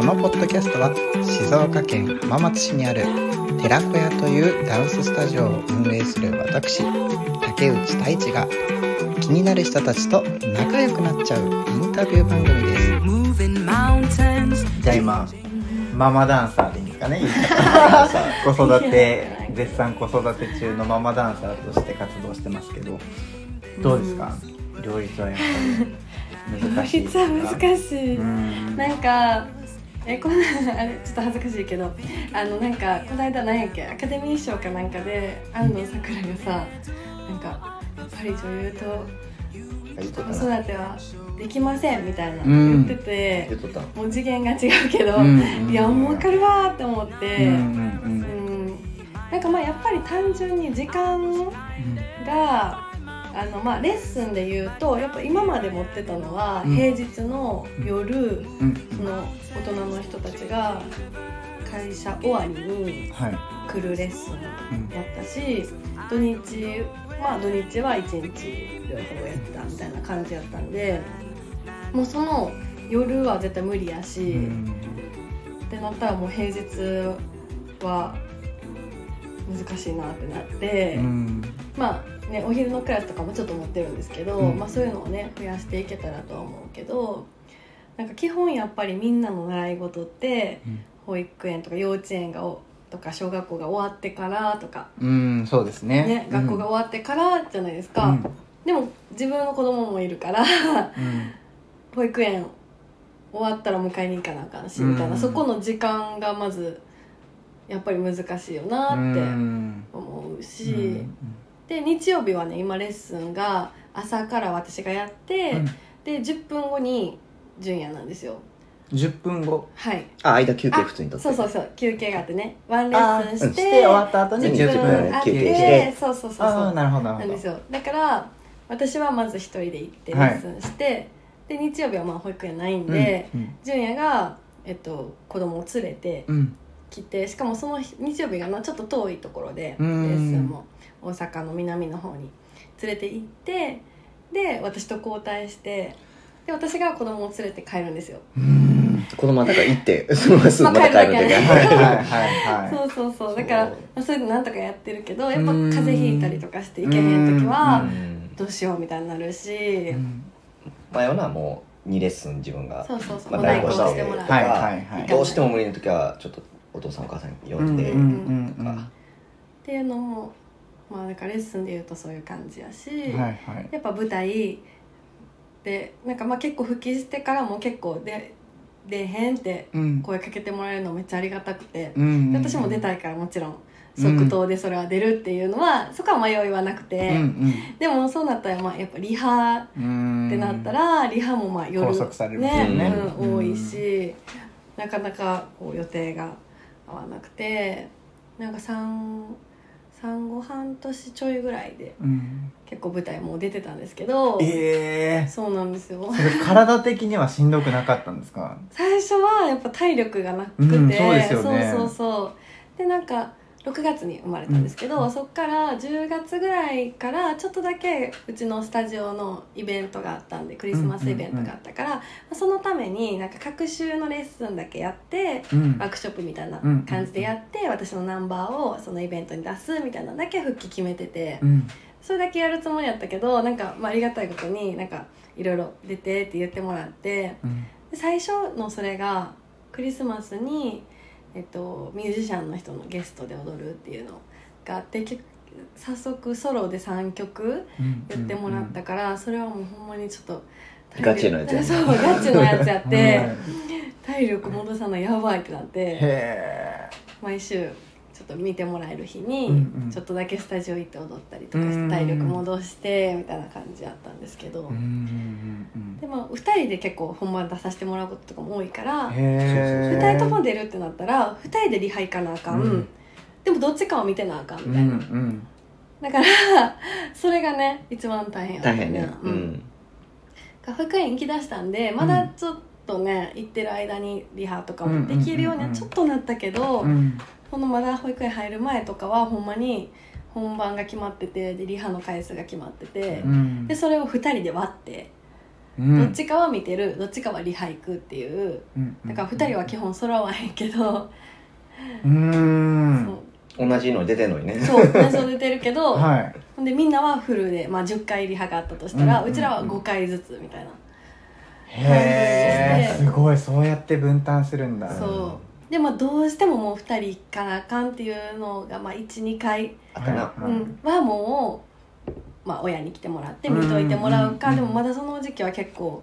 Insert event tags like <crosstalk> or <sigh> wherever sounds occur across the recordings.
このポッドキャストは静岡県浜松市にある寺子屋というダンススタジオを運営する私竹内太一が気になる人たちと仲良くなっちゃうインタビュー番組です。じゃあ今ママダンサーでいいんですかね。<laughs> 子育て絶賛子育て中のママダンサーとして活動してますけどどうですか、両立はやっぱり難しいですか？<laughs> 難しい、うん。なんかえこのあれちょっと恥ずかしいけどあのなんかこの間何やっけアカデミー賞かなんかで安藤サクラがさなんかやっぱり女優と子育てはできませんみたいなうん。言ってて、もう次元が違うけど、うんいやもう分かるわーって思って、うんなんかまあやっぱり単純に時間があのまあレッスンで言うとやっぱ今まで持ってたのはうん。平日の夜、うん。うんその大人の人たちが会社終わりにはい。来るレッスンやったし土日まあ土日は1日両方やったみたいな感じやったんでもうその夜は絶対無理やし、うん。ってなったらもう平日は難しいなってなって、うん。まあねお昼のクラスとかもちょっと持ってるんですけど、うんまあ、そういうのをね増やしていけたらとは思うけどなんか基本やっぱりみんなの習い事ってうん。保育園とか幼稚園がおとか小学校が終わってからとか、うんそうですね。ね、学校が終わってからじゃないですか、うん。でも自分の子供もいるからうん。保育園終わったら迎えに行かなあかんし、うんみたいな。そこの時間がまずやっぱり難しいよなってうん。思うし、うんで日曜日はね今レッスンが朝から私がやって、うん。で10分後に純也なんですよ。10分後。はい。あ間休憩あ普通にとって。そうそうそう。休憩があってね。ワンレッスンしてして終わった後に10 10分分あっ休憩して。てそうそうそうあそう。あなるほどななんるほど。ですよ。だから私はまず一人で行ってレはい。ッスンして、で日曜日はまあ保育園ないんで、うん純也が、えっと、子供を連れてうん。来てしかもその日日曜日がなちょっと遠いところでレうん。ッスンも大阪の南の方に連れて行ってで私と交代してで私が子供を連れて帰るんですよ。うん。子供だから行って <laughs> そのまますぐまた帰るんだけどはいはいはいはい。<laughs> そうそうそう。だからそう。まあそういうのなんとかやってるけどやっぱうん。風邪ひいたりとかして行けへん時うはん。どうしようみたいになるし。うん。前はなもう2レッスン自分がそうそうそう。まあ代行してもらうはいはいはいどうしても無理な時はちょっとお父さんお母さん呼んでうんうんうんうんっていうのもまあだからレッスンで言うとそういう感じやし、はいはい。やっぱ舞台でなんかまあ結構復帰してからも結構で出へんってうん。声かけてもらえるのめっちゃありがたくて、うんで私も出たいからもちろん即答でそれは出るっていうのは、そこは迷いはなくて、うんでもそうなったらまあやっぱリハうんってなったら、リハもまあ夜拘束されるね。ねうん、うん。多いしなかなかこう予定が合わなくてなんか産産後半年ちょいぐらいでうん。結構舞台もう出てたんですけどええ。そうなんですよ。体的にはしんどくなかったんですか？<laughs> 最初はやっぱ体力がなくて、うんそうですよね。そうそうそう。でなんか6月に生まれたんですけど、うん。そっから10月ぐらいからちょっとだけうちのスタジオのイベントがあったんでクリスマスイベントがあったから、そのためになんか各週のレッスンだけやってうん。ワークショップみたいなうん感じでやって、私のナンバーをそのイベントに出すみたいなのだけ復帰決めてて、うん。それだけやるつもりやったけどなんか、まあ、ありがたいことになんかいろいろ出てって言ってもらって最初のそれがクリスマスに、えっと、ミュージシャンの人のゲストで踊るっていうのがあって結早速ソロで3曲うん言ってもらったから、それはもうほんまにちょっとガチのやつやね。そうガチのやつやっうんて <laughs> 体力戻さないやばいってなってへえ毎週ちょっと見てもらえる日にちょっとだけスタジオ行って踊ったりとかしうんて体力戻してみたいな感じやったんですけど、でも2人で結構本番出させてもらうこととかも多いからうんへえ2人とも出るってなったら2人でリハ行かなあかん、うん。でもどっちかを見てなあかんみうんたいな、うんだからそれがね一番大変やった大変ね。ううん。ん保育園行きだしたんでまだちょっとね行ってる間にリハとかもできるようにはちょっとなったけど、うん。このまだ保育園入る前とかはほんまに本番が決まっててでリハの回数が決まってて、うん。でそれを2人で割ってうん。どっちかは見てるどっちかはリハ行くっていううんだから2人は基本揃わへんけど、うーん同じの出てんのにね。そう同じの出てるけど、<laughs> はい。ほんでみんなはフルで、まあ、10回リハがあったとしたら、ううんちらは5回ずつみたいな、すごいそうやって分担するんだ。そう。でもどうしてももう2人行かなあかんっていうのが、まあ、12回、うん、はもう、まあ、親に来てもらって見といてもらうか、うん。でもまだその時期は結構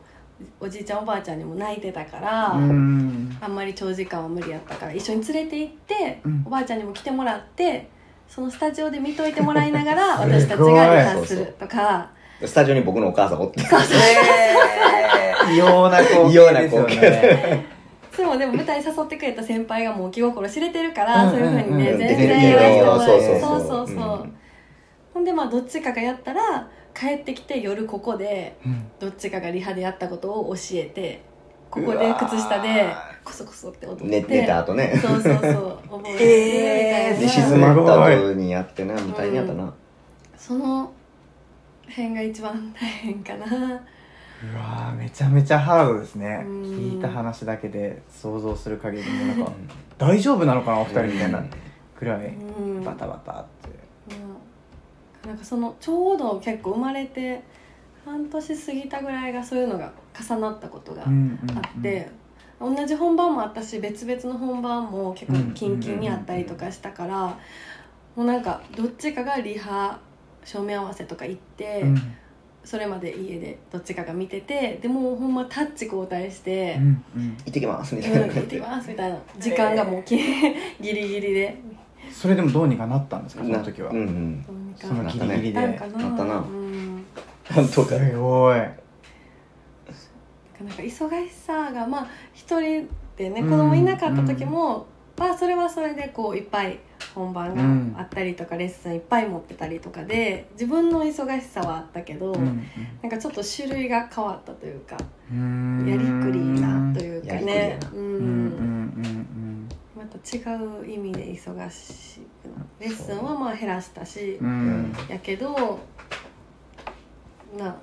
おじいちゃんおばあちゃんにも泣いてたから、うん。あんまり長時間は無理やったから一緒に連れて行って、うん。おばあちゃんにも来てもらってそのスタジオで見といてもらいながら <laughs> 私たちがリハするとかスタジオに僕のお母さんおって。<laughs> 異様な光異様な景ですよ光景ね。それもでも舞台誘ってくれた先輩がもう気心知れてるから、うんそういうふうにね、うん全然言わせてもらそうそうそうほんでまあどっちかがやったら帰ってきて夜ここでうん。どっちかがリハでやったことを教えてここで靴下でコソコソって踊って。寝寝た後ね。そうそうそう。<laughs> 覚えてみたいな、で静まった後にやってな大変やったな。その辺が一番大変かな。うわーめちゃめちゃハードですね。うん。聞いた話だけで想像する限りもなんか <laughs> 大丈夫なのかなお二人みたいなくらいうん。バタバタって。うんなんかそのちょうど結構生まれて半年過ぎたぐらいがそういうのが重なったことがあって、同じ本番もあったし別々の本番も結構キンキンにあったりとかしたから、もうなんかどっちかがリハ照明合わせとか行って、うん。それまで家でどっちかが見ててでもうほんまタッチ交代して。うんうん。行ってきますみうん、たいな。行ってきますみたいな。時間がもうき、<laughs> ギリギリで。それでもどうにかなったんですかその時は？うんうん。どうにか。そのギリギリで。なったな。うん。なんとかすごい。なんか忙しさがまあ一人でねうん子供いなかった時も、まあそれはそれでこういっぱい本番があったりとか、レッスンいっぱい持ってたりとかで自分の忙しさはあったけど、うんなんかちょっと種類が変わったというかうん。やりくりなというかね。うん。うんんまた違う意味で忙しくなレッスンはまあ減らしたし、うん。うんやけどな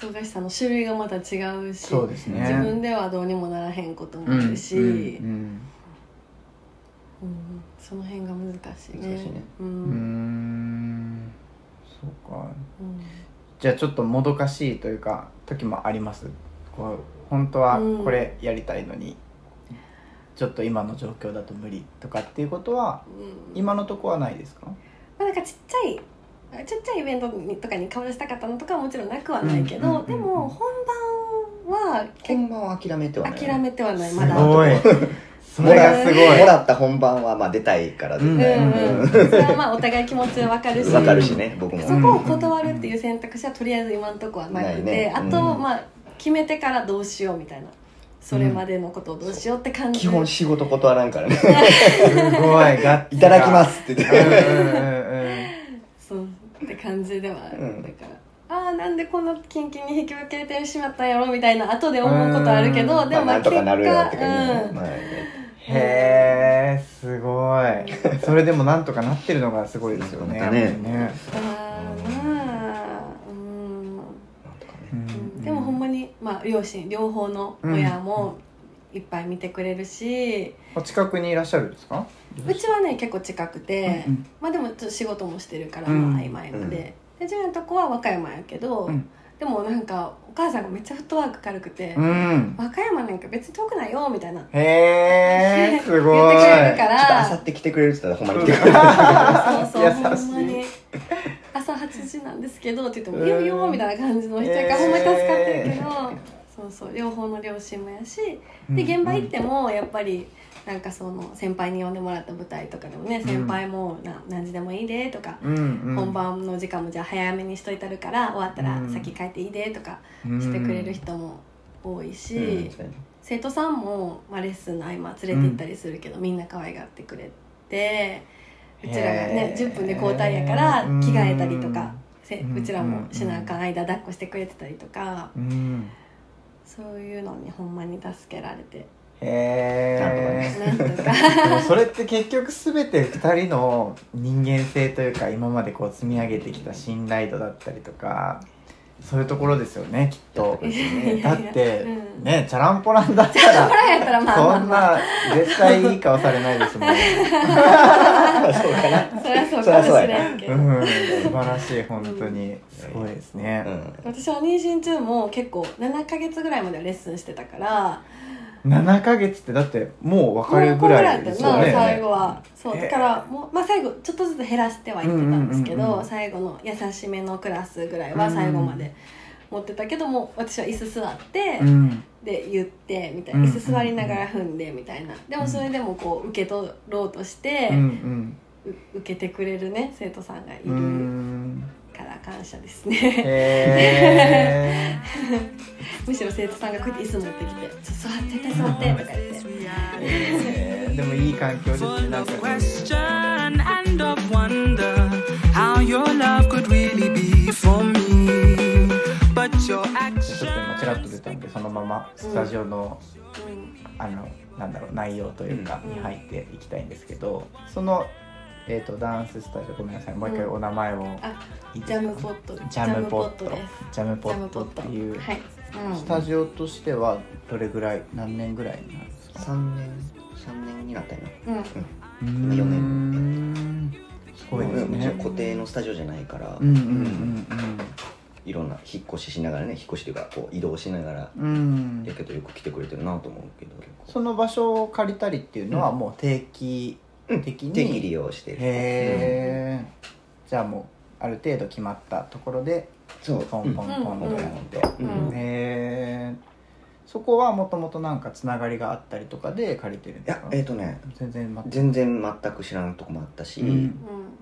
忙しさの種類がまた違うしそうですね。自分ではどうにもならへんこともうんあるし、うんうんその辺が難しいね。難しいね。ううん。うんん。そうか。うん。じゃあちょっともどかしいというか時もあります？こう本当はこれやりたいのに、ちょっと今の状況だと無理とかっていうことはうん。今のとこはないですか？まあ、なんかちっちゃいちっちゃいイベントにとかに顔出したかったのとかはもちろんなくはないけど、うんうんうんうんでも本番は結本番は諦めては構ない。諦めてはないすまだ。<laughs> すごい。もらった本番はまあ出たいからうん絶うん。対うん、それはまあお互い気持ちは分かるし。わかるしね僕も。そこを断るっていう選択肢はとりあえず今のところはなくて、ね。あと、うん。まあ決めてからどうしようみたいな。それまでのことをどうしようって感じ、基本仕事断らんからね。<laughs> すごい。いただきますって言ってうんうんうんそうって感じではある、うんだから。ああなんでこんなキンキンに引き分けてしまったんやろみたいな後で思うことあるけど、うん。でもまあまあなんとかなるよって結感じね果まあねへえすごい。<laughs> それでもなんとかなってるのがすごいですよね。ね。あーまあうん。でもほんまに、まあ、両親両方の親もいっぱい見てくれるし、お近くにいらっしゃるんですか？うちはね結構近くて、うんうん。まあでもちょっと仕事もしてるから、うんまあ曖昧ので、で自分のとこは和歌山やけど、うん。でもなんかお母さんがめっちゃフットワーク軽くて、うん。和歌山なんか別に遠くないよみたいな。へえ <laughs> すごい。言ってくれるかちょっとあさらって来てくれるって言ったらほんまに来てくれる。そうそう <laughs> ほんまに。朝8時なんですけどって言っても「うん。いいよいいよ」みたいな感じの人やからへーほんまに助かってるけど、そうそう両方の両親もやしで現場行ってもやっぱりなんかその先輩に呼んでもらった舞台とかでもね先輩もな何時でもいいでとか、うんうん。本番の時間もじゃあ早めにしといたるから終わったらうん。先帰っていいでとかしてくれる人も多いし、生徒さんも、まあ、レッスンの合間連れて行ったりするけど、みんな可愛がってくれてうちらがねへー。10分で交代やから着替えたりとか、うんせうん。うちらもしなあかん。間抱っこしてくれてたりとか。うんそういうのにほんまに助けられて。へえなんとかでもそれって結局全て2人の人間性というか。今までこう積み上げてきた信頼度だったりとかそういうところですよねきっと。ね。だってうん。ねチャランポランだったらこれやったらまあまあそんまあな絶対いい顔されないですもん <laughs> そうかな。そりゃそうかもしれんけど、うん。素晴らしい本当に。すごいですね。うん。私は妊娠中も結構7ヶ月ぐらいまではレッスンしてたから7ヶ月ってだってもう別れるぐらいですよね。最後は。そうだからもう、まあ、最後ちょっとずつ減らしてはいってたんですけど、うんうんうん。うん最後の優しめのクラスぐらいは最後まで持ってたけども私は椅子座って、うん。で言ってみたいうんな椅子座りながら踏んでみたいな。でもそれでもこう受け取ろうとして、うんうん。う受けてくれるね生徒さんがいうるん。から感謝ですね。へ <laughs> むしろ生徒さんがこうやって椅子持ってきて「ちょ座って絶対座って」とか言って。えーでもいい環境ですねなんか。ね question and of wonder how your love could really be for me. But your ちょっと.今ちらっと出たんでそのままスタジオの、うんあのなんだろう内容というかうん。に入っていきたいんですけど、その、えー、とダンススタジオごめんなさいもう一回お名前を。あいいですかジャムポット。ジャムポットです。ジャムポットトっていう。はい、うん、スタジオとしてはどれぐらい何年ぐらいになるんですか？三年。三年になったよな。うん。今四年。年すごいですもちろんね固定のスタジオじゃないから、うんうんうんいろんな引っ越ししながらね引っ越しというかこう移動しながらうん。うんやけどよく来てくれてるなと思うけど。その場所を借りたりっていうのはもう定期的に、定期利用してる。へえ、じゃあもうある程度決まったところでそう。ポンポンポンとやって、へえそこはもともとなんかつながりがあったりとかで借りてるんいですか？やえっ、とね。全然全く。全然全く知らんとこもあったし、うん。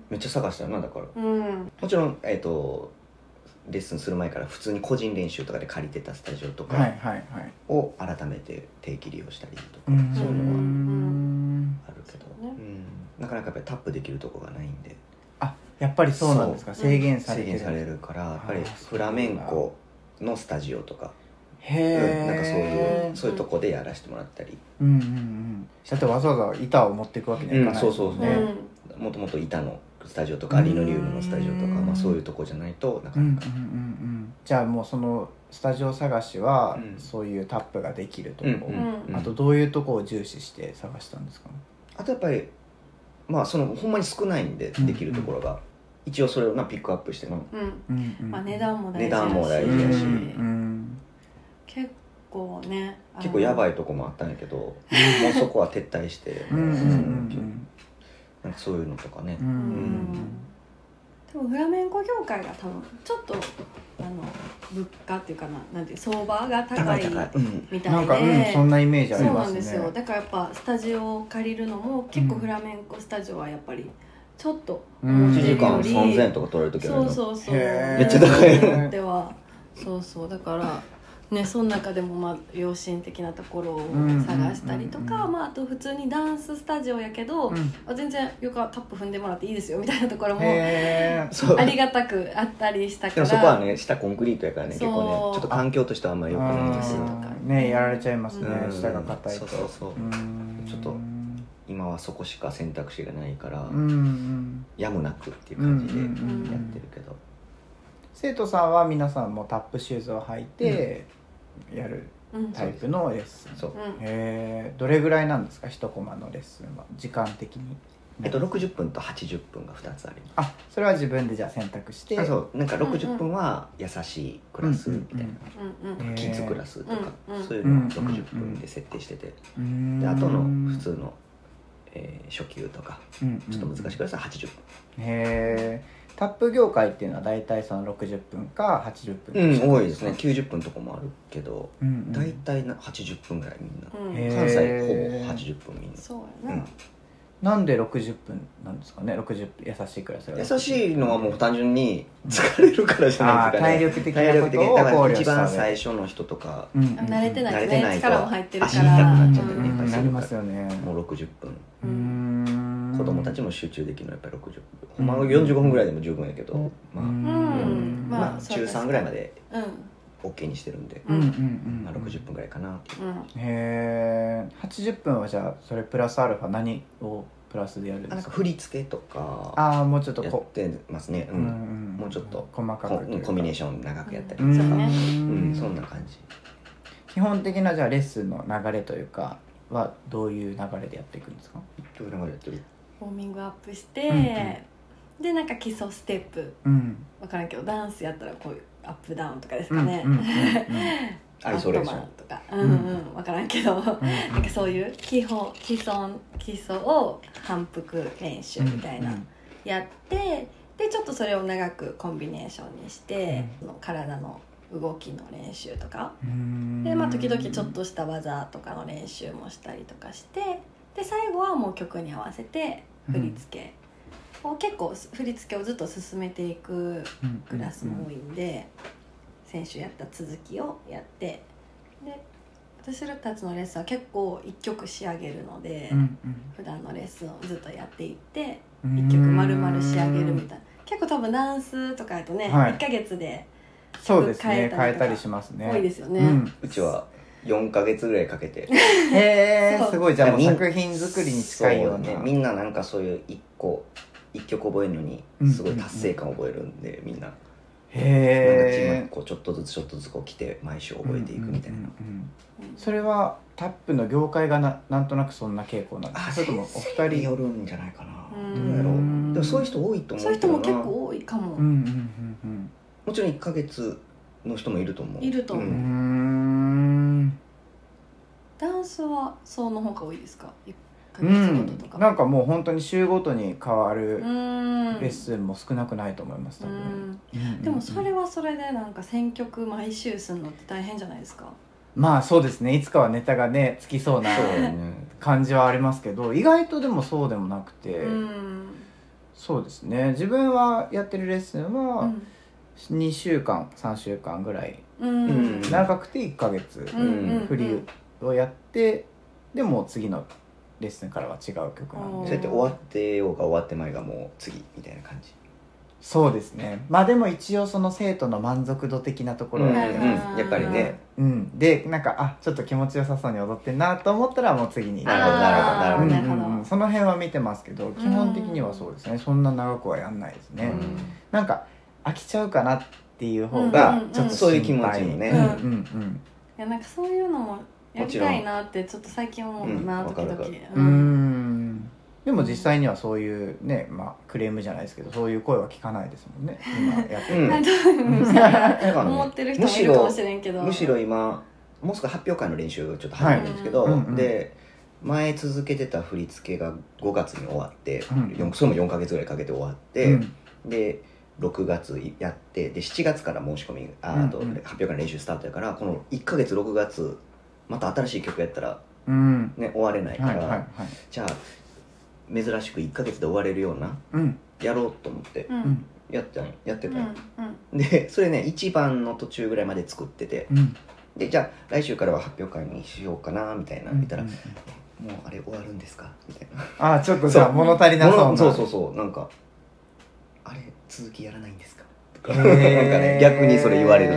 めっちゃ探したよなだから。うん。うんもちろんえっ、とレッスンする前から普通に個人練習とかで借りてたスタジオとはいかはいはい。を改めて定期利用したりとか、うん。そういうのはんあるけど、そうん、なかなかやっぱりタップできるとこがないんで。あやっぱりそうなんですか？制限され制限されるからやっぱりフラメンコのスタジオとか、へなんかそういうそういうとこでやらせてもらったり、うんうんうん。だってわざわざ板を持っていくわけにはいかない。うんそうそうそう。ね。うんもともと板のスタジオとかリノリウムのスタジオとか、うん。まあ、そういうとこじゃないとなかなか、うんうんうんうん。じゃあもうそのスタジオ探しは、うん。そういうタップができるとこ、うんうん。あとどういうとこを重視して探したんですか？あとやっぱりまあそのほんまに少ないんでうん。できるところが、一応それをなピックアップしてなうん。うんうんまあ値段も大事値段も大うん事だしうん。結構ね結構やばいいとこもあったんやけどもうそこは撤退して、うんうんうんなんかそういうのとかね、うんうん多分フラメンコ業界が多分ちょっとあの物価っていうかななんていう相場が高いみたいで。なんか、うん、そんなイメージあそうなりますね。んですよ。だからやっぱスタジオを借りるのも結構フラメンコスタジオはやっぱりちょっとうん1時間思ってるより3000円とか取られる時あるそうのそうそうめっちゃ高いによっては。そうそう。だからねその中でもまあ良心的なところを探したりとか、うんうんうん。まあ、あと普通にダンススタジオやけど、うん。あ全然よかタップ踏んでもらっていいですよみたいなところもありがたくあったりしたから。でもそこはね下コンクリートやからね結構ねちょっと環境としてはあんまり良くないんですよとかねやられちゃいますね、うん。下が硬いと。そうそうそう。うん。ちょっと今はそこしか選択肢がないから、うんうん。やむなくっていう感じでやうんうんうん。ってるけど、生徒さんは皆さんもタップシューズを履いてやるうん。タイプのレッスン、そう、う。ん。へえどれぐらいなんですか？一コマのレッスンは。時間的に。えっと60分と80分が2つありまあそれは自分でじゃあ選択して。すあそう。なんか60分は優しいクラスみたいな、キッズクラスとか、そういうのをうん60分で設定してて、であとの普通の、えー初級とか。うんちょっと難しいクラスは80分、へえタップ業界っていうのは大体その60分か80分うん、多いですね。90分とかもあるけどうんうん。大体な80分ぐらいみんな、うん。関西ほぼ80分みんな。そうやな、なんで60分なんですかね？60優しいクラスが優しいのはもう単純に疲れるからじゃないですかね。あー体力的な体力的に。だかことを考慮ら一番最初の人とか。うん。うん慣れてないとね慣れてないと力も入ってるか足痛くらなっちゃってね。うん。なりますよね。もう60分うーん子供たちも集中できるのはやっぱり60分ほん。まは45分ぐらいでも十分やけど、まあ、まあ、中3ぐらいまでうん。OK にしてるんで、まあ、60分ぐらいかなっていう。うん。へえ80分はじゃあそれプラスアルファ何をプラスでやるんですか？振り付けとかああもうちょっとやっこてますね。う、うんんもうちょっと細かコくコンビネーション長くやったりとか、うん。そうね。うんそんな感じ。基本的なじゃあレッスンの流れというかはどういう流れでやっていくんですか？どういう流れやってる？ウォーミングアップして、うんうん。でなんか基礎ステップ。うん。分からんけどダンスやったらこういうアップダウンとかですうんうんかね、うんうん。<laughs> アイソレーション。とか。うんうん分からんけど、なんかそういう基本基礎基礎を反復練習みたいな、やってでちょっとそれを長くコンビネーションにして、その体の動きの練習とか。うん。で、まあ、時々ちょっとした技とかの練習もしたりとかしてで最後はもう曲に合わせて振り付けを、結構振り付けをずっと進めていくクラスも多いんで、先週やった続きをやってで私たちのレッスンは結構1曲仕上げるので、うん普段のレッスンをずっとやっていってうん。1曲丸々仕上げるみたいな。結構多分ダンスとかやとね、はい。1ヶ月でそうですね。変えたりしますね。多いですよね。うん。うちは4ヶ月ぐらいかけて。<laughs> へえすごいじゃあもう作品作りに近いよね。みんななんかそういう1個1曲覚えるのにすごい達成感を覚えるんで、みんな。なんかへえ今こうちょっとずつちょっとずつこう来て毎週覚えていくみたいな、うんうんうんそれはタップの業界がななんとなくそんな傾向なんですかそれともお二人？によるんじゃないかな。うん。どうやろう。うんでもそういう人多いと思そうういう人も結構多いかも、うんうんうんもちろん1ヶ月の人もいると思う。いると思う。うんうんダンスはその方が多いですか？1ヶう月ごととか、んなんかもう本当に週ごとに変わるうん。レッスンも少なくないと思います多分。うん。うんでもそれはそれでなんか選曲毎週するのって大変じゃないですか？まあそうですね。いつかはネタがねつきそうな感じはありますけど意外とでもそうでもなくて、うん。そうですね。自分はやってるレッスンうはん。2週間3週間ぐらい。長くて1ヶ月うんうんうん。フリーをやってでもう次のレッスンからは違う曲なんで。そうやって終わってようが終わってまいがもう次みたいな感じ。そうですね。まあでも一応その生徒の満足度的なところうんで、うん。やっぱりね。うん、でなんかあちょっと気持ちよさそうに踊ってんなと思ったらもう次になるほどなるほどなるほど。うんうんうん。その辺は見てますけど基本的にはそうですね。そんな長くはやんないですね、うん。なんか飽きちゃうかなっていう方がうんうんうんちょっとそういう気持ちもね。うんうんうん。いやなんかそういうのもやりたいなってちょっと最近思うな、うん時々。うーん。でも実際にはそういうね、まあ、クレームじゃないですけどそういう声は聞かないですもんね。今やってる、うん。なん。かうん思ってる人もいるかもしれんけど。むしろ今もうすぐ発表会の練習をちょっと始めるんですけど、はいうん。うん。で前続けてた振り付けが5月に終わって、うん。それも4か月ぐらいかけて終わって、うん。で6月やってで7月から申し込みああとうん。うん。発表会の練習スタートやからこの1か月6月また新しい曲やったら、うん。ね、終われないから、はいはいはい。じゃあ珍しく1か月で終われるようなうん。やろうと思ってやったんやってうん。たんうん。でそれね1番の途中ぐらいまで作っててうん。でじゃあ来週からは発表会にしようかなみたいな見たら、うん。うんもうあれ終わるんですか？みたいな。ああちょっとじゃあ物足りなそうな。そうそうそうなんかあれ続きやらないんですか？とかへなんかーね逆にそれ言われる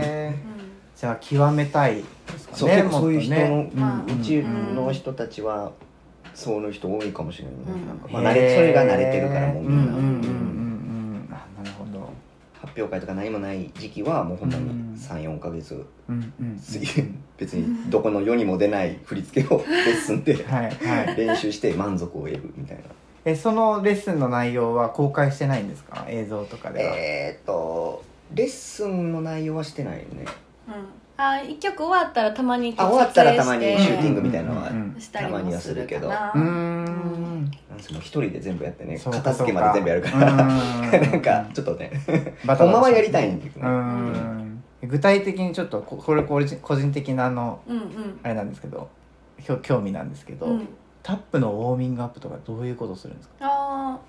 じゃあ極めたいですかねそういう人の、うちの人たちはそういう人多いかもしれない、うん。なんかまあ、慣れそれが慣れてるからもうみんな、うんうんうんうんうんあなるほど発表会とか何もない時期はもうほんまにうん34か月うんうん過ぎ別にどこの世にも出ない振り付けをレッスンではいはい練習して満足を得るみたい。なえそのレッスンの内容は公開してないんですか？映像とかでは、えーっとレッスンの内容はしてないよね。うんあ一曲終わったらたまにあ終わったらたまにシューティングみたいなのはたりもするかな。うーん。一人で全部やってね片付けまで全部やるから。<laughs> なんかちょっとねバタバタほんまはやりたいんだけどうねん。具体的にちょっとここれ個人個人的なあのうんうん。あれなんですけど興味なんですけど、うん。タップのウォーミングアップとかどういうことするんですか？ああ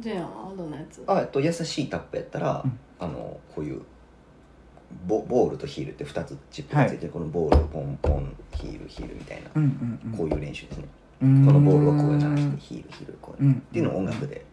ジェンはどんなやつ。あえっと優しいタップやったら、うん。あのこういうボボールとヒールって2つチップがついてる、このボールポンポンヒールヒールみたいな、うんうんうん。こういう練習ですね、ここのボールをこうじゃなくてヒールヒール。こう、うんっていうのを音楽で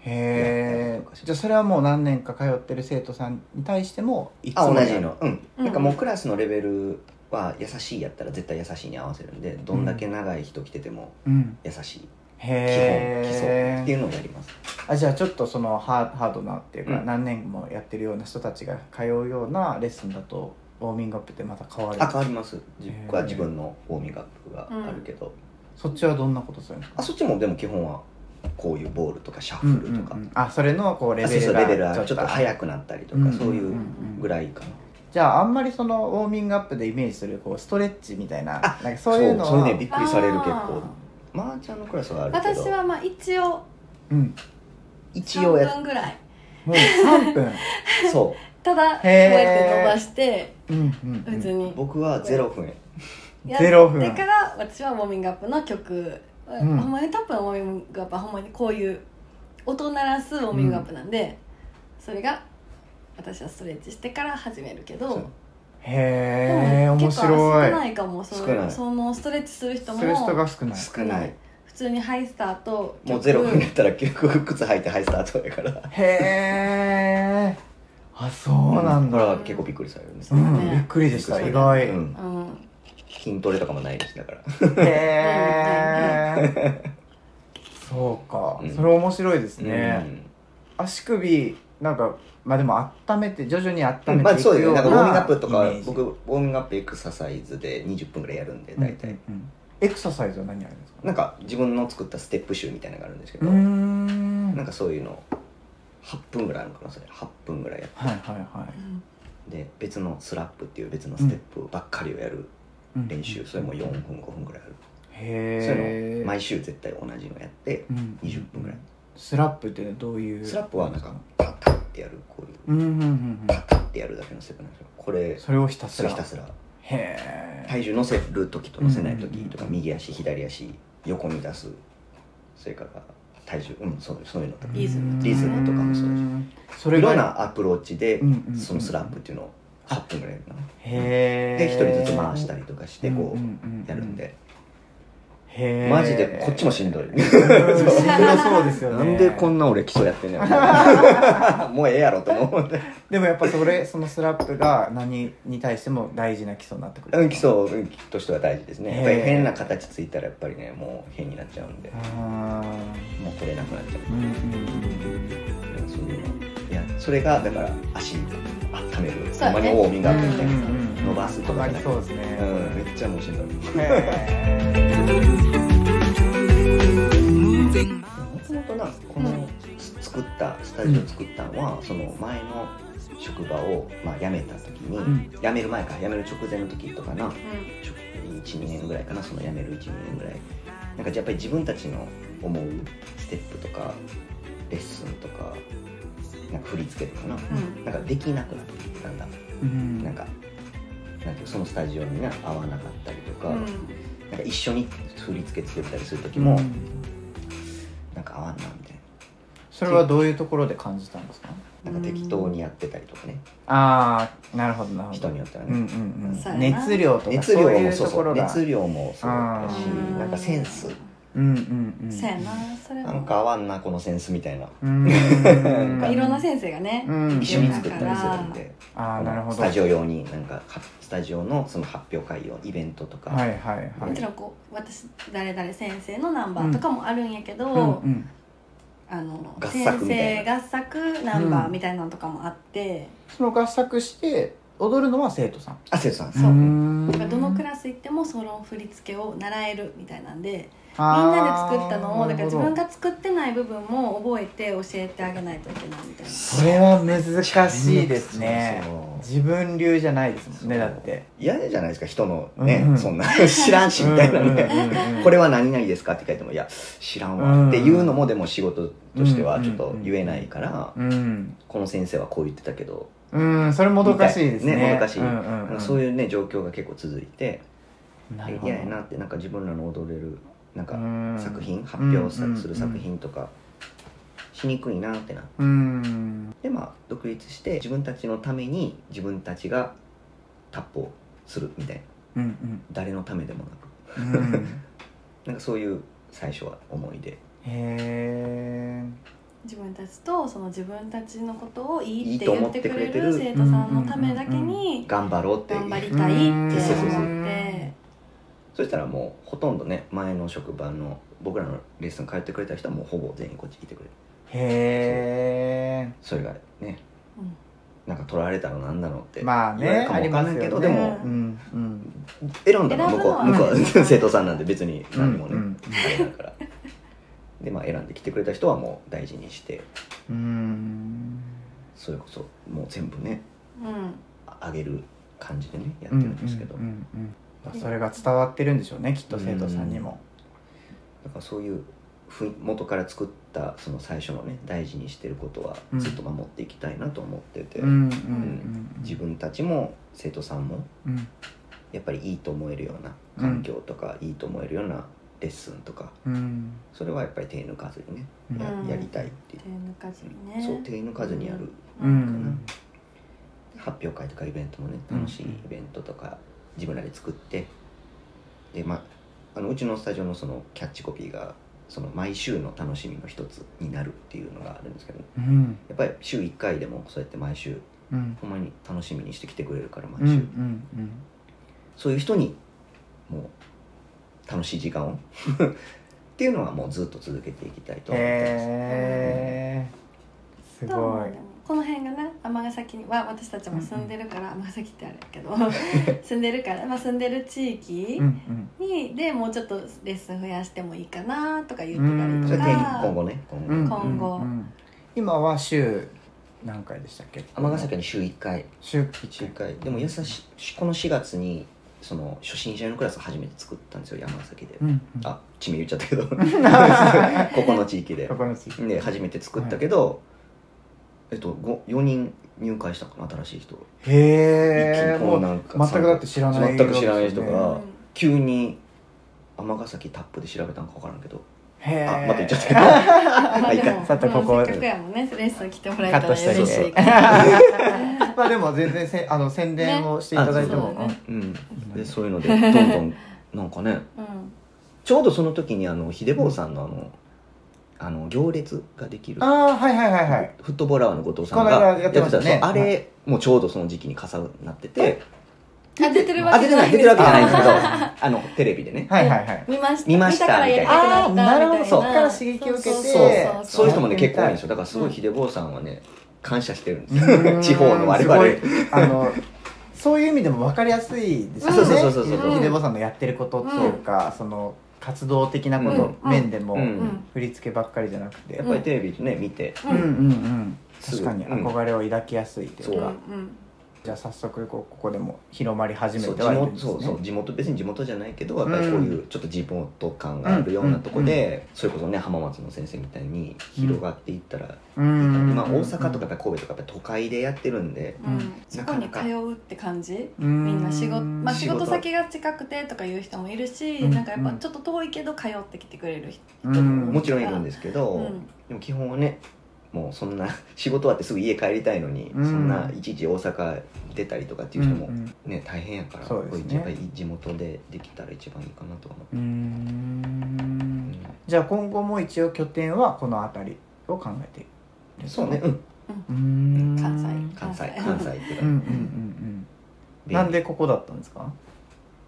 へえじゃあそれはもう何年か通ってる生徒さんに対してもいつもあ同じの。うん、うん。なんかもうクラスのレベルは優しいやったら絶対優しいに合わせるんでどんだけ長い人来ててもうん。優しい基本基礎へっていうえのをやります。あじゃあちょっとそのハーハードなっていうか、うん。何年もやってるような人たちが通うようなレッスンだとウォーミングアップってまた変わる？あ変わります。僕は自分のウォーミングアップがあるけど、そっちはどんなことするんですかあそっちもでも基本はこういうボールとかシャッフルとか、うんうんうん。あそれのこうレあそうベルがそうレベルはちょっと速くなったりとか、うんそういううん。うんぐらいかな、じゃああんまりそのウォーミングアップでイメージするこうストレッチみたいなあなんかそういうのはそうそれねびっくりされる結あ構まー、ちゃんのクラスはあるけど。私はまあ一応うん。一応や3分ぐらいもう3分。<laughs> そただこうへー。やって伸ばしてうんうんうん。別に。う僕は0分。やゼロ分。ってから私はウォーミングアップの曲、ん。ほんまにタップのウォーミングアップはほんまにこういう音鳴らすウォーミングアップなんで、それが私はストレッチしてから始めるけどへえ面結構少白い。ないかもそ少ない。そのストレッチする人も。する人が少ない少ない。普通にハイスターともう0分やったら結局靴履いてハイスタートやから。へえあそうなんだ、だから結構びっくりされるんですうね、ん、びっくりでした意うん。外、うん。筋トレとかもないですだから。へえ <laughs> そうか、うん。それ面白いですね、うん。足首なんかまあでも温めて徐々に温めまあていくようなそうですね。なんかウォーミングアップとか僕ウォーミングアップエクササイズで20分ぐらいやるんで大体、うんうん。うんエクササイズは何あるんですか？なんか自分の作ったステップ集みたいなのがあるんですけど、なんかそういうの8分ぐらいあるのかなそれ。8分ぐらいやっはいはいはい。てで別のスラップっていう別のステップばっかりをやるうん。練習、それも4分5分ぐらいある、へそういうえの毎週絶対同じのやってうん20分ぐらい、スラップってどういう？スラップはなんかパってやるこういううんうんうんうん。パッタッってやるだけのステップなんですよ。これそれをひたすら。ひたすら。へえ。体重乗せる時と乗せない時とかうん右足左足横に出すそれから体重。うんそうそういうのとか。リズムリズムとかもそうだしそれがいろんなアプローチでうんうんうんそのスラップっていうのを8分ぐらいかな。へえ。で一人ずつ回したりとかしてこうんうんうんうやるんでマジでこっちもしんどい。うん。しんどそうですよね。なんでこんな俺基礎やってんねん。<laughs> もうええやろと思うんででもやっぱそれそのスラップが何に対しても大事な基礎になってくる。うん基礎うんとしては大事ですね。やっぱり変な形ついたらやっぱりねもう変になっちゃうんで。あもう取れなくなっちゃう。んうんうんそういうのいやそれがだから足温める。そうやね。ほんまにウォーミングアップみたいなさうん伸ばすとかじゃなくてそうですね。うんめっちゃもうしんどいもともとなこの作ったスタジオ作ったのは、その前の職場を、まあ、辞めた時に、ん。辞める前か辞める直前の時とかな12年ぐらいかなその辞める12年ぐらい。なんかやっぱり自分たちの思うステップとかレッスンとかなんか振り付けとかな、うん。なんかできなくなってだんだ。んうん。なんかなんていうそのスタジオにね合わなかったりとか,、うん。なんか一緒に振り付け作ったりする時も、なんか合わんなみたいそれはどういうところで感じたんですか？ななんか適当にやってたりとかね、ああなるほどなるほど。人によってはね、うんうんうん熱量とか熱量そういうもそうそうところが。熱量もそうだったしうんなんかセンスうんうんうん。そうやなそれは。なんか合わんなこのセンスみたいな。うん。まあ <laughs> いろんな先生がね、うん。一緒に作ったりするんで。ああなるほど。スタジオ用になんかはスタジオのその発表会用イベントとか、はいはいはい。もちろんこう私誰々先生のナンバーとかもあるんやけど、うんうん。あの合作みたいな。先生合作ナンバーみたいなのとかもあって、その合作して踊るのは生徒さん。あ生徒さん。そう。うんだからどのクラス行ってもその振り付けを習えるみたいなんでみんなで作ったのをだから自分が作ってない部分も覚えて教えてあげないといけないみたいな。それは難しいですね。自分流じゃないですもんねだって。嫌じゃないですか人のね、うんそんな。知らんしみたいなね、うんうんうんうん。これは何々ですかって書いてもいや知らんわっていうのもでも仕事としてはちょっと言えないから、うん。この先生はこう言ってたけど、うんそれもどかしいですね。ねもどかしい、うんうんうん、そういうね状況が結構続いて嫌やなってなんか自分らの踊れるなんかうん。作品発表する作品とかしにくいなってなって。うん。でまあ独立して自分たちのために自分たちがタップをするみたいな。うん誰のためでもなく。うん。う <laughs> んなんかそういう最初は思いでへえ自分たちとその自分たちのことをいいっていいと思っ言っててくれるる生徒さんのためだけに頑張ろうって頑張りたいって思そうそうそうって。そしたらもうほとんどね前の職場の僕らのレッスン通ってくれた人はもうほぼ全員こっち来てくれる。へそれがねうん。なんか取られたのなんだろうってえまあねありますよねわかんないけど、でもうんうん。選んだのは向こう。向こう生徒さんなんで別に何もね、うんうんでまあ選んできてくれた人はもう大事にしてうーん。それこそもう全部ねうん。あげる感じでねやってるんですけど、うんうんうんうんそれが伝わってるんでしょうねきっと生徒さんにも。だからそういうふい元から作ったその最初のね大事にしてることはうん。ずっと守っていきたいなと思ってて、うんうんうんうん自分たちも生徒さんもうん。やっぱりいいと思えるような環境とか、いいと思えるようなレッスンとか。うん。それはやっぱり手抜かずにねや,、うん。やりたいっていう。手、抜かずにね。そう手抜かずにやる、ううんん発表会とかイベントもね楽しいイベントとか自分らで作って。でまああのうちのスタジオのそのキャッチコピーがその毎週の楽しみの一つになるっていうのがあるんですけどうん。やっぱり週1回でもそうやって毎週うん。ほんまに楽しみにしてきてくれるからうん毎週、うん。そういう人にもう楽しい時間を。っていうのはもうずっと続けていきたいとうん思ってます、へえすごい。この辺がね尼崎には私たちも住んでるから尼崎ってあれやけど <laughs> 住んでるから、まあ、住んでる地域うんうん。にでもうちょっとレッスン増やしてもいいかなとか言ってたりとか。今後ね。今後、うん今後うんうん。今は週何回でしたっけ？尼崎に週1回。週1回。でも優しいこの4月にその初心者のクラス初めて作ったんですよ山崎で、うんうん。あ地名言っちゃったけど。<laughs> ここの地域で。ここの地域で。初めて作ったけど、えっとご4人入会したかな新しい人。へえ。一気にこうなんか全くだって知らない全く知らない人が急に尼崎タップで調べたんか分からんけど。へえ。あまた言っちゃったけど。<laughs> まあでもさっとここうんせっかくやもんねレッスン来てもらえたら嬉しいからまあでも全然せ <laughs> あの宣伝をしていただいても、ね。あそうん。でそういうのでどんどんなんかね。<laughs> うん。ちょうどその時にあの秀坊さんのあのあの行列ができる。ああはいはいはいはい。フットボーラーの後藤さんこのが間やってましたね。そうあれもちょうどその時期に重なってて。あ出てるわあ出てない出てるわけじゃないんですけどあ <laughs> あのテレビでね。はいはいはい。見ました。見ました。からやりたくなったあーなるほど。そっから刺激を受けて。そうそうそうそう。いう人もね結構多いんですよ。だからすごい秀坊さんはね感謝してるんです地方の我々。あのそういう意味でも分かりやすいですよね。そうそうそうそうそう。秀坊さんのやってることっていうか、その活動的なこと、うん面でも、うん。うん。振り付けばっかりじゃなくて、やっぱりテレビでね見て。ううんんうん。うん確かに憧れを抱きやすいというか、そううんじゃあ早速こうここでも広まり始めてはいるんですね。元そうそう地元別に地元じゃないけどやっぱりこういうちょっと地元感があるようなとこうんで、それこそね浜松の先生みたいに広がっていったら、うん。まあ、大阪とかやっぱり神戸とかやっぱり都会でやってるんで、うん。そこに通うって感じ？うん。みんな仕事、まあ、仕仕事事先が近くてとかいう人もいるし、うん。なんかやっぱちょっと遠いけど通ってきてくれる人うん。もちろんいるんですけど、うん。でも基本はねもうそんな <laughs> 仕事終わってすぐ家帰りたいのに、うん。そんないちいち大阪出たりとかっていう人もうんうん。ね、大変やからそうですね。やっぱり地元でできたら一番いいかなとは思うーう、ん。じゃあ今後も一応拠点はこの辺りを考えているそうね、うん、うーん。関西。関西。関関西っていうか、うんうんうんうん。なんでここだったんですか？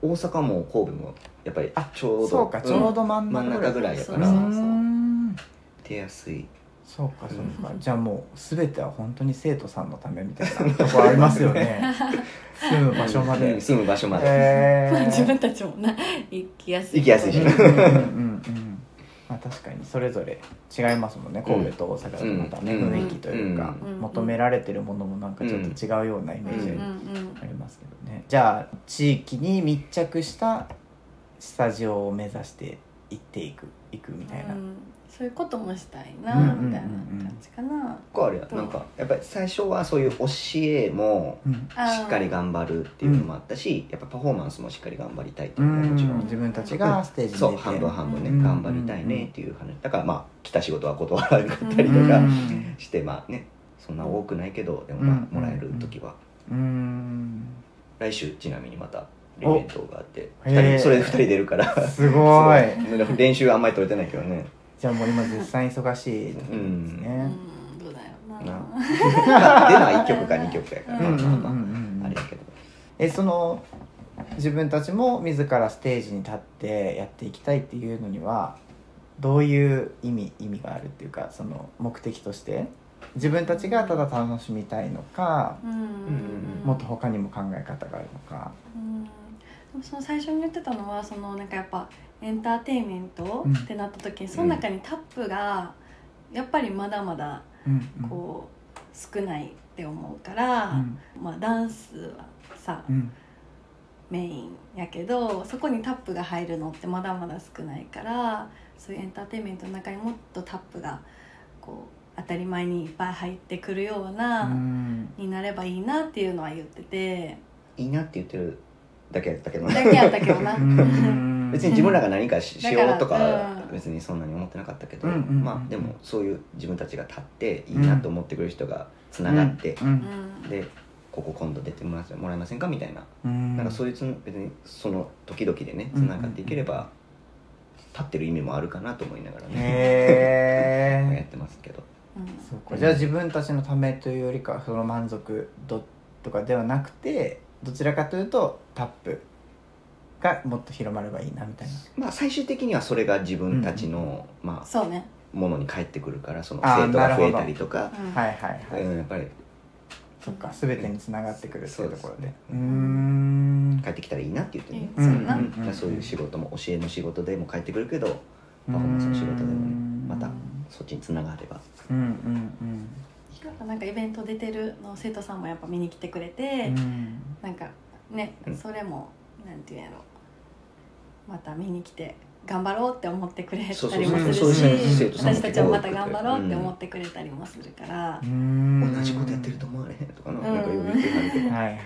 大阪も神戸もやっぱりあちょうどそうか。ちょうど真ん中ぐらい。やから。そうそう。うーん。出やすいそうかそうか、じゃあもう全ては本当に生徒さんのためみたいなとこありますよね。<laughs> 住む場所まで。うん。住む場所まで、えまあ <laughs> 自ー分たちもな行きやすい。行きやすいし。うんうんうんうんまあ確かにそれぞれ違いますもんね。神戸と大阪だとまたね、うん。雰囲気というか、うん。求められてるものもなんかちょっと違うようなイメージうんうん。ありますけどね、じゃあ地域に密着したスタジオを目指して行っていく行くみたいな、うんそういうこともしたいなうんうんうんうん。みたいな感じかな。こうあるやん。なんかやっぱり最初はそういう教えもうん。しっかり頑張るっていうのもあったし、やっぱパフォーマンスもしっかり頑張りたいっていうのももちろん、自分たちがステージにそう半分半分ね、うん頑張りたいねっていう話。だからまあ来た仕事は断らなかったりとかうん。して、まあねそんな多くないけどでもまあうんもらえる時は、うん。来週ちなみにまたイベントがあって人それで2人出るから。すごい。<laughs> すごい。練習あんまり取れてないけどねじゃあもう今絶賛忙しい時ですうね、んどうだよな。<laughs> 出るのは1曲か2曲やから、うん。うんうんまあれやけどえその自分たちも自らステージに立ってやっていきたいっていうのにはどういう意味意味があるっていうかその目的として自分たちがただ楽しみたいのかうんうん。もっと他にも考え方があるのか。うん。でもその最初に言ってたのはそのなんかやっぱエンターテインメントうん。ってなった時に、その中にタップがやっぱりまだまだうんうん。こう少ないって思うから、うん。まあダンスはさうん。メインやけどそこにタップが入るのってまだまだ少ないからそういうエンターテインメントの中にもっとタップがこう当たり前にいっぱい入ってくるような、うん。になればいいなっていうのは言ってて。いいなって言ってるだけやったけどだけやったけどな。うん。別に自分らが何かししようとか別にそんなに思ってなかったけど、うんうんうんまあでもそういう自分たちが立っていいなと思ってくれる人がつながって、うんうんでここ今度出てもらえもらえませんかみたいな、うん。なんかそういうつ別にその時々でねつながっていければ、立ってる意味もあるかなと思いながらね、<laughs> やへってますけど。うん。そうか。じゃあ自分たちのためというよりかはその満足度とかではなくてどちらかというとタップがもっと広まればいいなみたいな。まあ最終的にはそれが自分たちの、まあそうね、ものに返ってくるからその生徒が増えたりとか、うん。はいはいはい、うんやっぱり。そっか全てにつながってくるっていうところで。そうん。帰ってきたらいいなって言ってね、うんそういう仕事も教えの仕事でも帰ってくるけどパフォーマンスの仕事でもねまたそっちにつながれば。うんうんやっぱなんかイベント出てるの生徒さんもやっぱ見に来てくれうて、んうん。なんかね、うん。それもなんていうんやろ。また見に来て頑張ろうって思ってくれたりもするし私たちもまた頑張ろうって思ってくれたりもするから。う、ん。同じことやってると思われへんとかな,、うん。なんかよく言ってはるけど、はい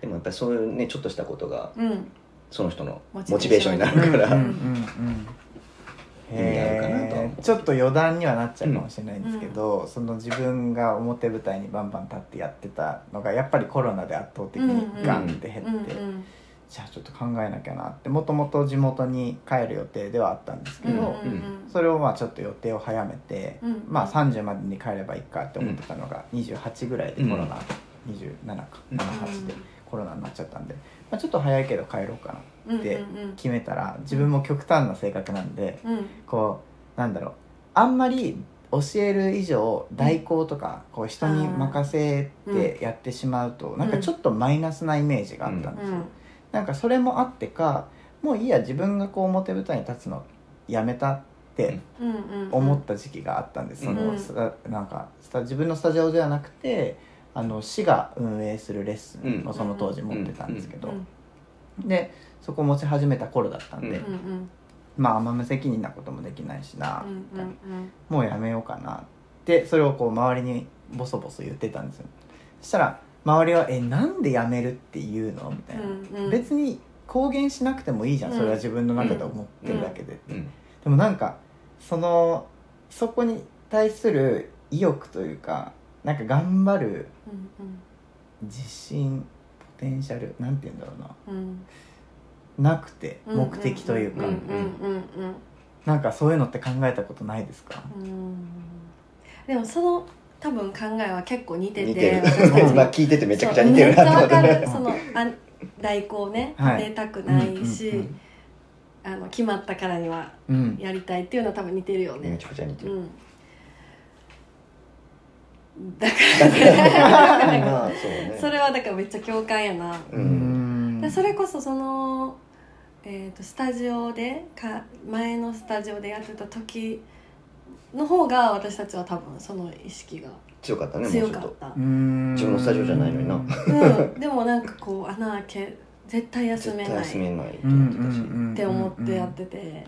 でもやっぱりそういうねちょっとしたことがうん、その人のモモチベーションになる。から、ちょっと余談にはなっちゃうかもしれないんですけど、その自分が表舞台にバンバン立ってやってたのがやっぱりコロナで圧倒的にガンって減って、うんうんじゃあちょっと考えなきゃなってもともと地元に帰る予定ではあったんですけど、うんうんうん。それをまあちょっと予定を早めて、うんまあ30までに帰ればいいかって思ってたのが28ぐらいでコロナ、27かうん78でコロナになっちゃったんで、まあ、ちょっと早いけど帰ろうかなって決めたら自分も極端な性格なんでうん。こうなんだろうあんまり教える以上代行とかこう人に任せてやってしまうとなんかちょっとマイナスなイメージがあったんですよ。なんかそれもあってかもういいや自分がこう表舞台に立つのやめたってうんうんうん。思った時期があったんです、うんそのスタなんか自分のスタジオではなくてあの市が運営するレッスンをその当時持ってたんですけど、うんでそこ持ち始めた頃だったんで、うんうんまああんま無責任なこともできないしな、うんみたいなうん。もうやめようかなってそれをこう周りにボソボソ言ってたんですよ。そしたら周りは「えなんでやめるって言うの?」みたいな、うんうん。別に公言しなくてもいいじゃん、うん。それは自分の中で思ってるだけで、うん。でもなんかそのそこに対する意欲というかなんか頑張るうん自信ポテンシャルなんて言うんだろうな。うん。うんなくてうん目的というか、うんうんうんなんかそういうのって考えたことないですか、うんうん。でもその多分考えは結構似てて似てる。私たち。<laughs> まあ聞いててめちゃくちゃ似てるなと。思ってそうめっちゃわかるそのあ代行ね <laughs> はい。出たくないし、うんあの決まったからにはやりたいっていうのは多分似てるよね。めちゃくちゃ似てる、うん。だから <laughs> まあそうね。それはだからめっちゃ共感やな、ううんん。でそれこそその、えー、とスタジオでか前のスタジオでやってた時の方が私たちは多分その意識が強かったね強かった、うん。自分のスタジオじゃないのにな。うん、でもなんかこう穴開け絶対休めない。っ休めないとうんうん思ってたし、うんうんて思ってやってて、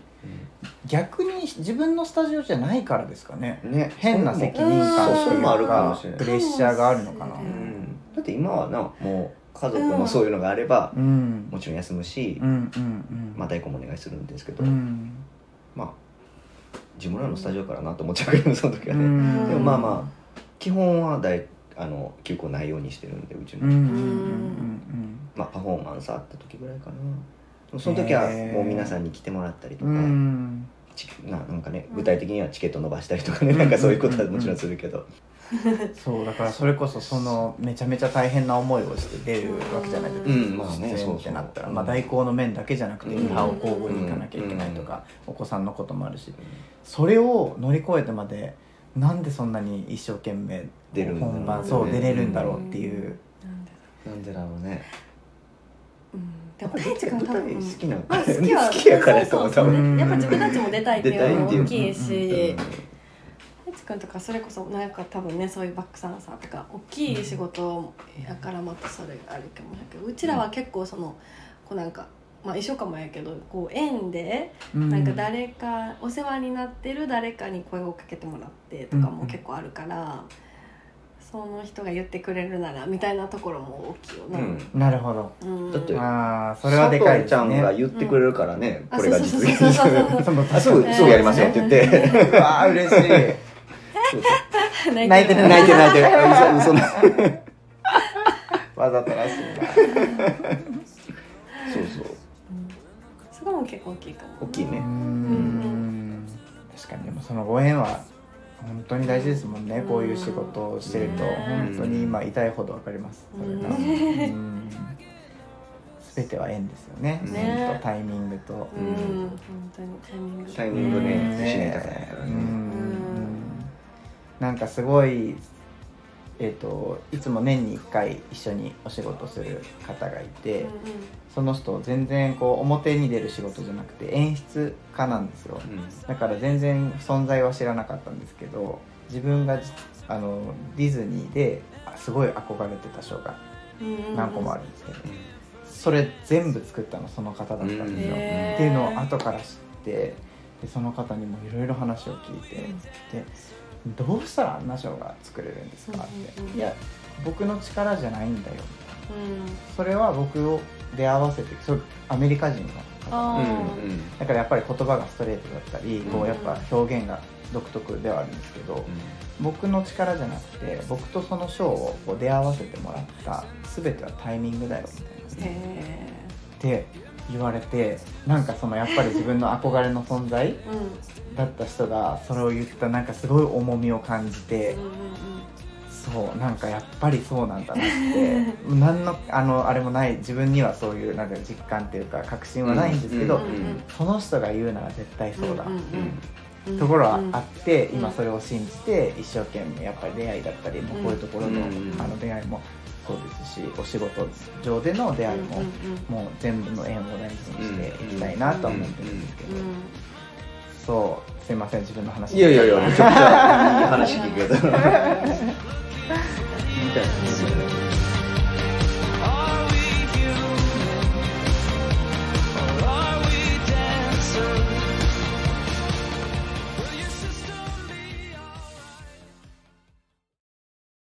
逆に自分のスタジオじゃないからですかね。ね。変な責任感もあるかもしれないプレッシャーがあるのかなだって今はなもう家族もそういうのがあれば、うんもちろん休むし、うんうんうんまあ代行もお願いするんですけど、うんまあ自分らのスタジオからなと思っちゃうけどその時はね、うん。でもまあまあ基本は大あの休校ないようにしてるんでうちの、まあパフォーマンスあった時ぐらいかな。その時はもう皆さんに来てもらったりとか、うん。うんチななんかね具体的にはチケット伸ばしたりとかね、なんかそういうことはもちろんするけど、<laughs> そうだからそれこそそのめちゃめちゃ大変な思いをして出るわけじゃないですか、うんまあね出演ってなったら、うん。まあ、代行の面だけじゃなくてうん。リハを交互に行かなきゃいけないとか、お子さんのこともあるし。それを乗り越えてまでなんでそんなに一生懸命出るんだろうね。本番そう出れるんだろうっていう、なん。でなんでだろうね。うん。でも好きなのまあ好きは <laughs> 好きややっぱ自分たちも出たいっていうのも大きいしうんとかそれこそなんか多分ねそういうバックサンサーとか大きい仕事やからまたそれがあるかもしれないけどうちらは結構そのこうなんかまあ一緒かもやけどこう縁でうん。なんか誰かお世話になってる誰かに声をかけてもらってとかも結構あるから、その人が言ってくれるならみたいなところも大きいよな。うん。なるほど。うん。だってああそれはでかいちゃんがね言ってくれるからね、うんこれが実現あそうそうそうそうそ <laughs> のあすぐすぐやりますよって言って、<laughs> うわー嬉しい泣いてる。泣いてる。泣いてる。嘘嘘な。わざとらしいな。そうそう。そこも結構大きいかも。大きいね。ん確かに。でもそのご縁は本当に大事ですもんね、こういう仕事をしてると、うん本当に今痛いほどわかります。それが、う全ては縁ですよね。ね。タイミングと、うん、本当にタイミング。タイミングね。うん。失いたくないからね。うんなんかすごいえっ、といつも年に1回一緒にお仕事する方がいて、うんその人全然こう表に出る仕事じゃなくて演出家なんですよ、だから全然存在は知らなかったんですけど自分がじあのディズニーですごい憧れてたショーがうんうん。何個もあるんですけど、それ全部作ったのその方だったんですよ、うんっていうのを後から知ってでその方にもいろいろ話を聞いて、でどうしたらあんなショーが作れるんですかって、うんうんう。んいや僕の力じゃないんだよ。うん。それは僕を出会わせてそれアメリカ人の方。あうんうん。だからやっぱり言葉がストレートだったり、こううんやっぱ表現が独特ではあるんですけど、僕の力じゃなくて僕とそのショーをこう出会わせてもらった全てはタイミングだよみたいな。へって言われてなんかそのやっぱり自分の憧れの存在だった人がそれを言ったなんかすごい重みを感じて、そうなんかやっぱりそうなんだなって。<laughs> 何のあのあれもない自分にはそういうなんか実感っていうか確信はないんですけど、その人が言うなら絶対そうだ、ところはあって、うん今それを信じて一生懸命やっぱり出会いだったり、もうこういうところの,、うん。あの出会いもそうですしお仕事上での出会いも、もう全部の縁を大事にしていきたいなとは思ってるんですけど、うん。そうすいません自分の話いやいやいやめちゃくちゃいい話聞くけど <laughs> <laughs> みたいな